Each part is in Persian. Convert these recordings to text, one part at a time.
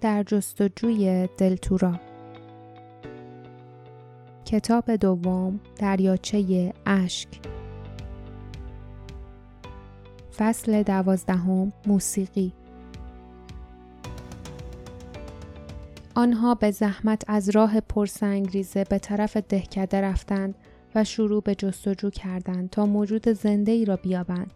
در جستجوی دلتورا کتاب دوم دریاچه اشک فصل دوازدهم موسیقی آنها به زحمت از راه پرسنگریزه به طرف دهکده رفتند و شروع به جستجو کردند تا موجود زنده ای را بیابند.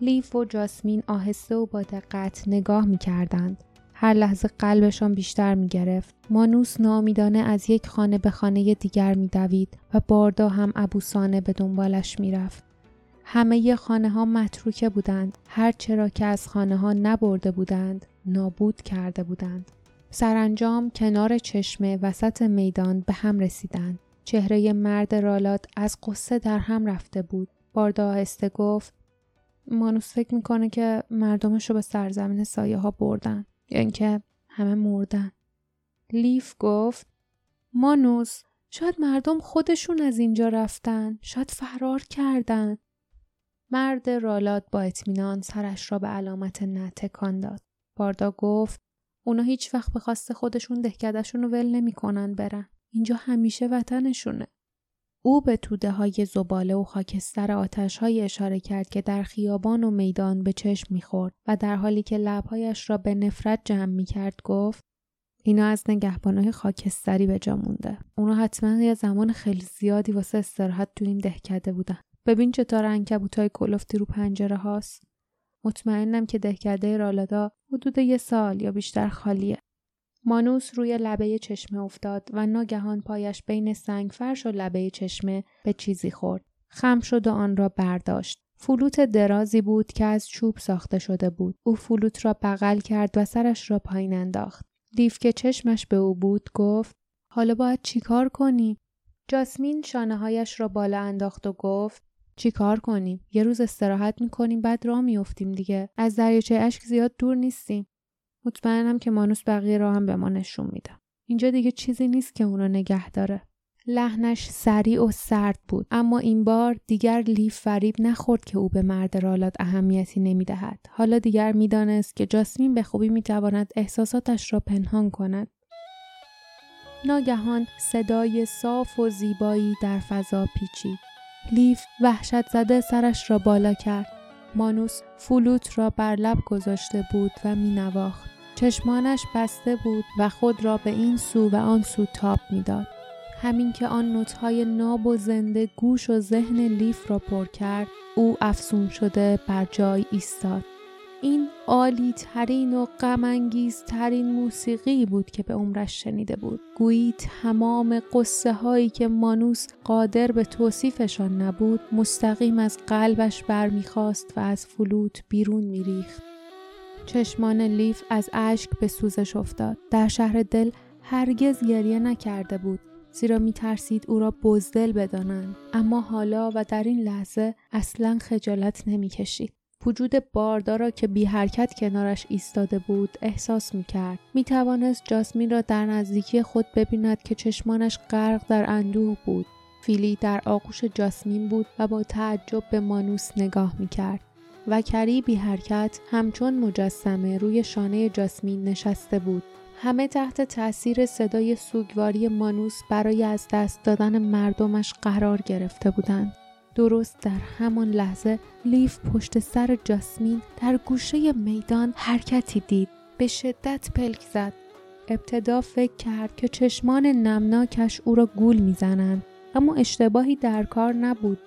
لیف و جاسمین آهسته و با دقت نگاه می کردند. هر لحظه قلبشان بیشتر می گرفت. مانوس نامیدانه از یک خانه به خانه دیگر می دوید و باردا هم ابوسانه به دنبالش می رفت. همه خانه ها متروکه بودند. هر چرا که از خانه ها نبرده بودند نابود کرده بودند. سرانجام کنار چشمه وسط میدان به هم رسیدند. چهره مرد رالات از قصه در هم رفته بود. باردا آهسته گفت مانوس فکر می‌کنه که مردمش رو به سرزمین سایه ها بردن یا اینکه همه مردن. لیف گفت مانوس شاید مردم خودشون از اینجا رفتن شاید فرار کردن. مرد رالات با اطمینان سرش را به علامت نه داد. باردا گفت اونا هیچ وقت به خواست خودشون دهکدهشون رو ول نمی‌کنن برن. اینجا همیشه وطنشونه. او به توده های زباله و خاکستر آتش های اشاره کرد که در خیابان و میدان به چشم می‌خورد و در حالی که لبهایش را به نفرت جمع می‌کرد گفت اینا از های خاکستری به جا مونده. اونا حتما یه زمان خیلی زیادی واسه استراحت تو این دهکده بودن. ببین چطور های کلفتی رو پنجره هاست. مطمئنم که دهکده رالادا حدود یه سال یا بیشتر خالیه. مانوس روی لبه چشمه افتاد و ناگهان پایش بین سنگ فرش و لبه چشمه به چیزی خورد. خم شد و آن را برداشت. فلوت درازی بود که از چوب ساخته شده بود. او فلوت را بغل کرد و سرش را پایین انداخت. لیف که چشمش به او بود گفت حالا باید چیکار کنیم؟ جاسمین شانه هایش را بالا انداخت و گفت چیکار کنیم؟ یه روز استراحت می‌کنیم بعد راه میافتیم دیگه. از دریاچه اشک زیاد دور نیستیم. مطمئنم که مانوس بقیه را هم به ما نشون میده. اینجا دیگه چیزی نیست که اونو نگه داره. لحنش سریع و سرد بود اما این بار دیگر لیف فریب نخورد که او به مرد رالات اهمیتی نمی‌دهد حالا دیگر می‌دانست که جاسمین به خوبی می‌تواند احساساتش را پنهان کند ناگهان صدای صاف و زیبایی در فضا پیچید لیف وحشت زده سرش را بالا کرد مانوس فلوت را بر لب گذاشته بود و مینواخت. چشمانش بسته بود و خود را به این سو و آن سو تاب می‌داد. همین که آن نوتهای ناب و زنده گوش و ذهن لیف را پر کرد او افسون شده بر جای ایستاد. این عالی ترین و غمانگیز ترین موسیقی بود که به عمرش شنیده بود. گویی تمام قصه هایی که مانوس قادر به توصیفشان نبود مستقیم از قلبش برمیخواست و از فلوت بیرون میریخت. چشمان لیف از اشک به سوزش افتاد. در شهر دل هرگز گریه نکرده بود زیرا می ترسید او را بزدل بدانند. اما حالا و در این لحظه اصلا خجالت نمی کشید. وجود باردار را که بی حرکت کنارش ایستاده بود احساس می کرد. می توانست جاسمین را در نزدیکی خود ببیند که چشمانش غرق در اندوه بود. فیلی در آغوش جاسمین بود و با تعجب به مانوس نگاه می کرد. و کری بی حرکت همچون مجسمه روی شانه جاسمین نشسته بود. همه تحت تاثیر صدای سوگواری مانوس برای از دست دادن مردمش قرار گرفته بودند. درست در همان لحظه لیف پشت سر جاسمین در گوشه میدان حرکتی دید. به شدت پلک زد. ابتدا فکر کرد که چشمان نمناکش او را گول می‌زنند اما اشتباهی در کار نبود.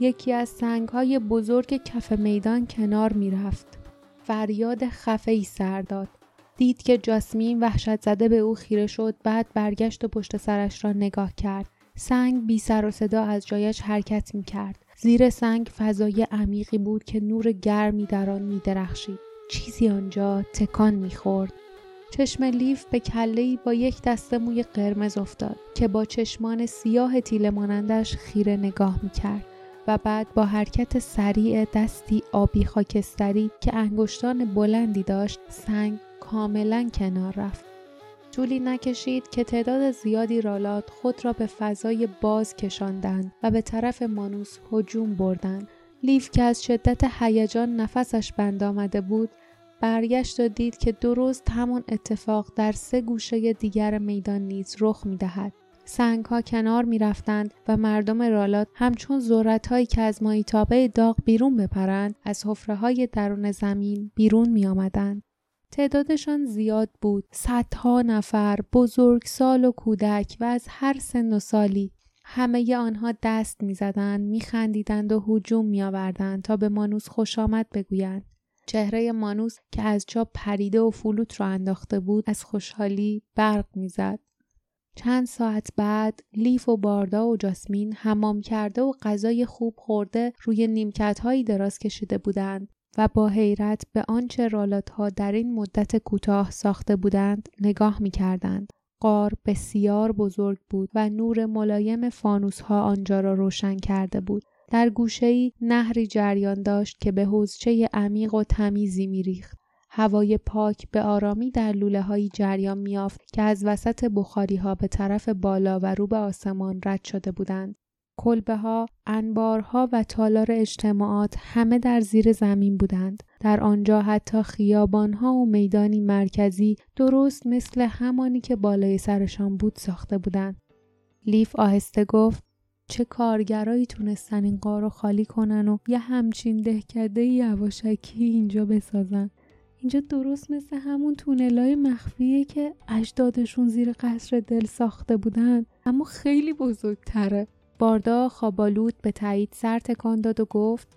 یکی از سنگهای بزرگ کف میدان کنار می‌رفت. فریاد خفه ای سر داد. دید که جاسمین وحشت زده به او خیره شد بعد برگشت و پشت سرش را نگاه کرد سنگ بی سر و صدا از جایش حرکت می کرد. زیر سنگ فضای عمیقی بود که نور گرمی در آن می درخشید. چیزی آنجا تکان می خورد. چشم لیف به کلهی با یک دسته موی قرمز افتاد که با چشمان سیاه تیله مانندش خیره نگاه می کرد و بعد با حرکت سریع دستی آبی خاکستری که انگشتان بلندی داشت سنگ کاملا کنار رفت. طولی نکشید که تعداد زیادی رالات خود را به فضای باز کشاندند و به طرف مانوس هجوم بردند. لیف که از شدت هیجان نفسش بند آمده بود برگشت و دید که درست همون اتفاق در سه گوشه دیگر میدان نیز رخ می‌دهد سنگ ها کنار می رفتند و مردم رالات همچون زورت هایی که از مایتابه داغ بیرون بپرند از حفره های درون زمین بیرون می آمدند. تعدادشان زیاد بود. صدها نفر بزرگسال و کودک و از هر سن و سالی. همه آنها دست می‌زدند میخندیدند و هجوم میآوردند تا به مانوس خوش آمد بگویند. چهره مانوس که از جا پریده و فلوت را انداخته بود از خوشحالی برق می‌زد. چند ساعت بعد لیف و باردا و جاسمین حمام کرده و غذای خوب خورده روی نیمکت هایی دراز کشیده بودند. و با حیرت به آنچه رالات ها در این مدت کوتاه ساخته بودند نگاه می کردند. قار بسیار بزرگ بود و نور ملایم فانوس ها آنجا را روشن کرده بود. در گوشه‌ای نهری جریان داشت که به حوزچه عمیق و تمیزی میریخت. هوای پاک به آرامی در لوله های جریان میافت که از وسط بخاری ها به طرف بالا و رو به آسمان رد شده بودند. کلبه ها، انبارها و تالار اجتماعات همه در زیر زمین بودند. در آنجا حتی خیابان ها و میدانی مرکزی درست مثل همانی که بالای سرشان بود ساخته بودند. لیف آهسته گفت چه کارگرایی تونستن این قار خالی کنن و یه همچین دهکده یواشکی اینجا بسازن. اینجا درست مثل همون تونلای مخفیه که اجدادشون زیر قصر دل ساخته بودن اما خیلی بزرگتره باردا خوابالود به تایید سر تکان داد و گفت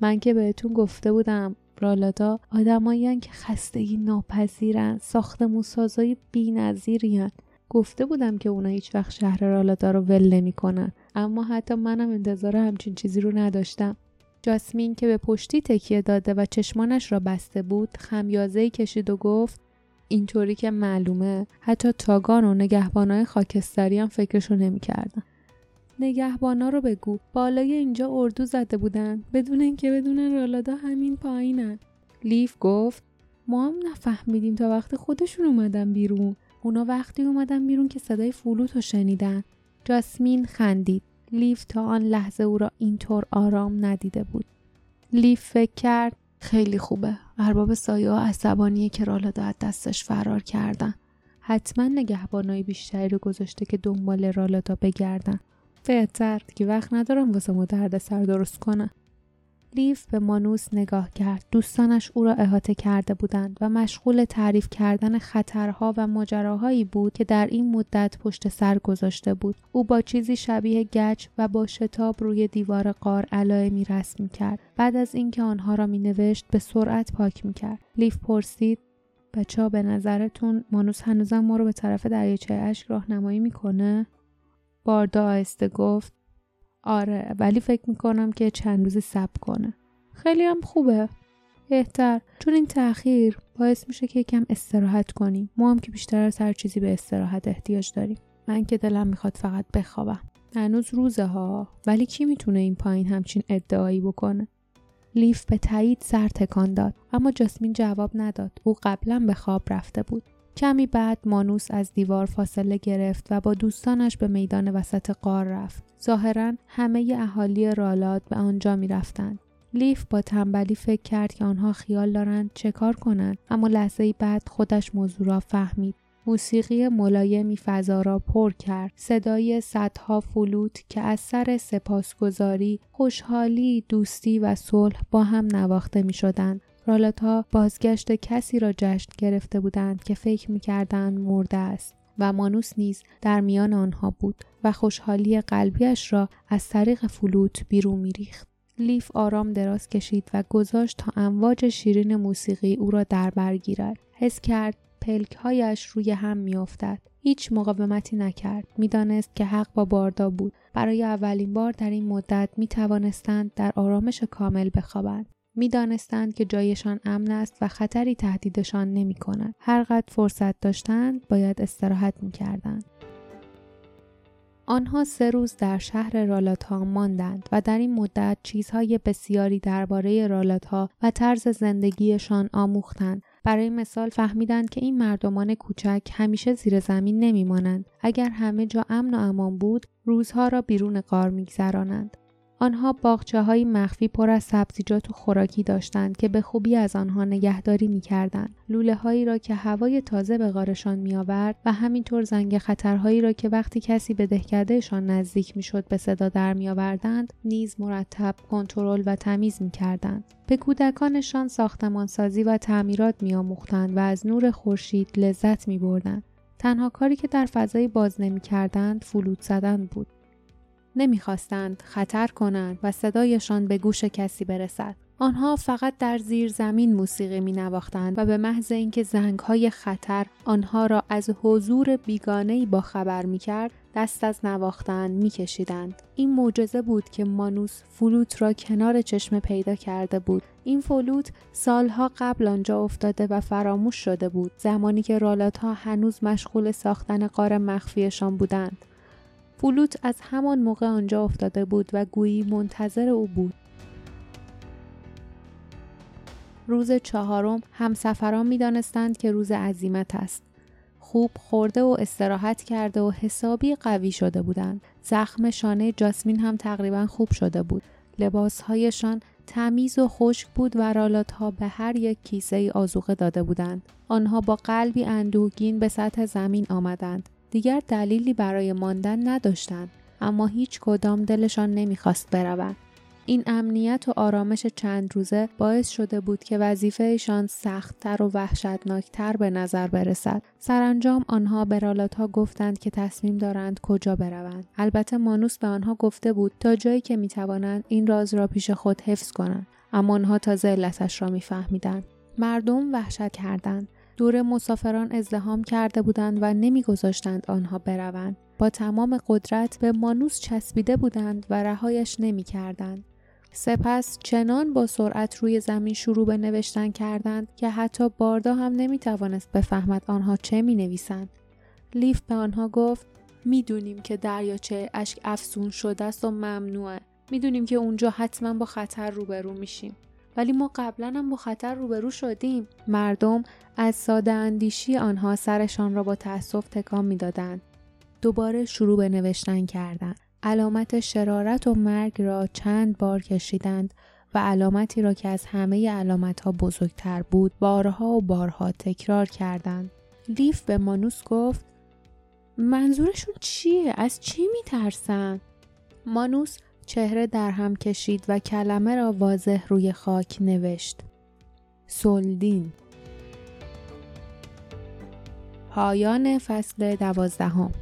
من که بهتون گفته بودم رالادا آدمایی که خستگی ناپذیرن ساختمون سازای بی نظیرین. گفته بودم که اونا هیچ وقت شهر رالادا رو ول نمی‌کنن اما حتی منم انتظار همچین چیزی رو نداشتم جاسمین که به پشتی تکیه داده و چشمانش را بسته بود خمیازه کشید و گفت اینطوری که معلومه حتی تاگان و نگهبانای خاکستری هم فکرشو نمی‌کردن نگهبانا رو بگو بالای اینجا اردو زده بودن بدون اینکه بدونن رالادا همین پایینن لیف گفت ما هم نفهمیدیم تا وقتی خودشون اومدن بیرون اونا وقتی اومدن بیرون که صدای فلوت رو شنیدن جاسمین خندید لیف تا آن لحظه او را اینطور آرام ندیده بود. لیف فکر کرد خیلی خوبه. ارباب سایه ها عصبانیه که رالادا از دستش فرار کردن. حتما نگهبانای بیشتری رو گذاشته که دنبال رالادا بگردن. بهتر که وقت ندارم واسه ما درد سر درست کنن. لیف به مانوس نگاه کرد. دوستانش او را احاطه کرده بودند و مشغول تعریف کردن خطرها و ماجراهایی بود که در این مدت پشت سر گذاشته بود. او با چیزی شبیه گچ و با شتاب روی دیوار قار علائمی رسم کرد. بعد از اینکه آنها را می نوشت به سرعت پاک می کرد. لیف پرسید بچه ها به نظرتون مانوس هنوزم ما رو به طرف دریاچه اشک راهنمایی می‌کنه؟ باردا آهسته گفت آره ولی فکر می‌کنم که چند روزی صبر کنه. خیلی هم خوبه. بهتر. چون این تاخیر باعث میشه که یکم استراحت کنیم. ما هم که بیشتر از هر چیزی به استراحت احتیاج داریم. من که دلم می‌خواد فقط بخوابم. هنوز روزه ها. ولی کی می‌تونه این پایین همچین ادعایی بکنه؟ لیف به تایید سر تکان داد. اما جاسمین جواب نداد. او قبلا به خواب رفته بود. کمی بعد مانوس از دیوار فاصله گرفت و با دوستانش به میدان وسط قار رفت. ظاهرا همه اهالی رالات به آنجا می رفتند. لیف با تنبلی فکر کرد که آنها خیال دارند چه کار کنند اما لحظه بعد خودش موضوع را فهمید. موسیقی ملایمی فضا را پر کرد. صدای صدها فلوت که از سر سپاسگزاری، خوشحالی، دوستی و صلح با هم نواخته می شدند رالت ها بازگشت کسی را جشن گرفته بودند که فکر می‌کردند مرده است و مانوس نیز در میان آنها بود و خوشحالی قلبیش را از طریق فلوت بیرون میریخت. لیف آرام دراز کشید و گذاشت تا امواج شیرین موسیقی او را در بر گیرد. حس کرد پلکهایش روی هم میافتد. هیچ مقاومتی نکرد. می‌دانست که حق با باردا بود. برای اولین بار در این مدت می توانستند در آرامش کامل بخوابند. می‌دانستند که جایشان امن است و خطری تهدیدشان نمی کند. هرقدر فرصت داشتند باید استراحت می کردند. آنها سه روز در شهر رالاتها ماندند و در این مدت چیزهای بسیاری درباره رالاتها و طرز زندگیشان آموختند برای مثال فهمیدند که این مردمان کوچک همیشه زیر زمین نمیمانند اگر همه جا امن و امان بود روزها را بیرون قار میگذرانند آنها باغچه های مخفی پر از سبزیجات و خوراکی داشتند که به خوبی از آنها نگهداری می کردند. لوله هایی را که هوای تازه به غارشان می آورد و همینطور زنگ خطرهایی را که وقتی کسی به دهکدهشان نزدیک می شد به صدا در می آوردند نیز مرتب کنترل و تمیز می کردند. به کودکانشان ساختمانسازی و تعمیرات می آموختند و از نور خورشید لذت می بردند. تنها کاری که در فضای باز نمی کردند فلوت زدن بود. نمی‌خواستند خطر کنند و صدایشان به گوش کسی برسد. آنها فقط در زیر زمین موسیقی می نواختند و به محض اینکه زنگ های خطر آنها را از حضور بیگانه با خبر می کرد دست از نواختن می کشیدند. این معجزه بود که مانوس فلوت را کنار چشم پیدا کرده بود. این فلوت سالها قبل آنجا افتاده و فراموش شده بود زمانی که رالات ها هنوز مشغول ساختن قار مخفیشان بودند. فلوت از همان موقع آنجا افتاده بود و گویی منتظر او بود. روز چهارم همسفران می دانستند که روز عزیمت است. خوب خورده و استراحت کرده و حسابی قوی شده بودند. زخم شانه جاسمین هم تقریبا خوب شده بود. لباسهایشان تمیز و خشک بود و رالات ها به هر یک کیسه ای آزوقه داده بودند. آنها با قلبی اندوهگین به سطح زمین آمدند. دیگر دلیلی برای ماندن نداشتند اما هیچ کدام دلشان نمی‌خواست بروند این امنیت و آرامش چند روزه باعث شده بود که وظیفهشان سختتر و وحشتناکتر به نظر برسد. سرانجام آنها به رالاتها گفتند که تصمیم دارند کجا بروند. البته مانوس به آنها گفته بود تا جایی که می‌توانند این راز را پیش خود حفظ کنند. اما آنها تازه علتش را میفهمیدند. مردم وحشت کردند. دور مسافران ازدهام کرده بودند و نمیگذاشتند آنها بروند. با تمام قدرت به مانوس چسبیده بودند و رهایش نمی‌کردند. سپس چنان با سرعت روی زمین شروع به نوشتن کردند که حتی باردا هم نمی توانست بفهمد آنها چه می نویسند. لیف به آنها گفت می‌دونیم که دریاچه اشک افسون شده است و ممنوعه. می‌دونیم که اونجا حتما با خطر روبرو میشیم. ولی ما قبلا هم با خطر روبرو شدیم. مردم از ساده اندیشی آنها سرشان را با تأسف تکان می‌دادند. دوباره شروع به نوشتن کردند. علامت شرارت و مرگ را چند بار کشیدند و علامتی را که از همه علامت ها بزرگتر بود بارها و بارها تکرار کردند. لیف به مانوس گفت منظورشون چیه؟ از چی میترسن؟ مانوس چهره در هم کشید و کلمه را واضح روی خاک نوشت. سلدین پایان فصل دوازدهم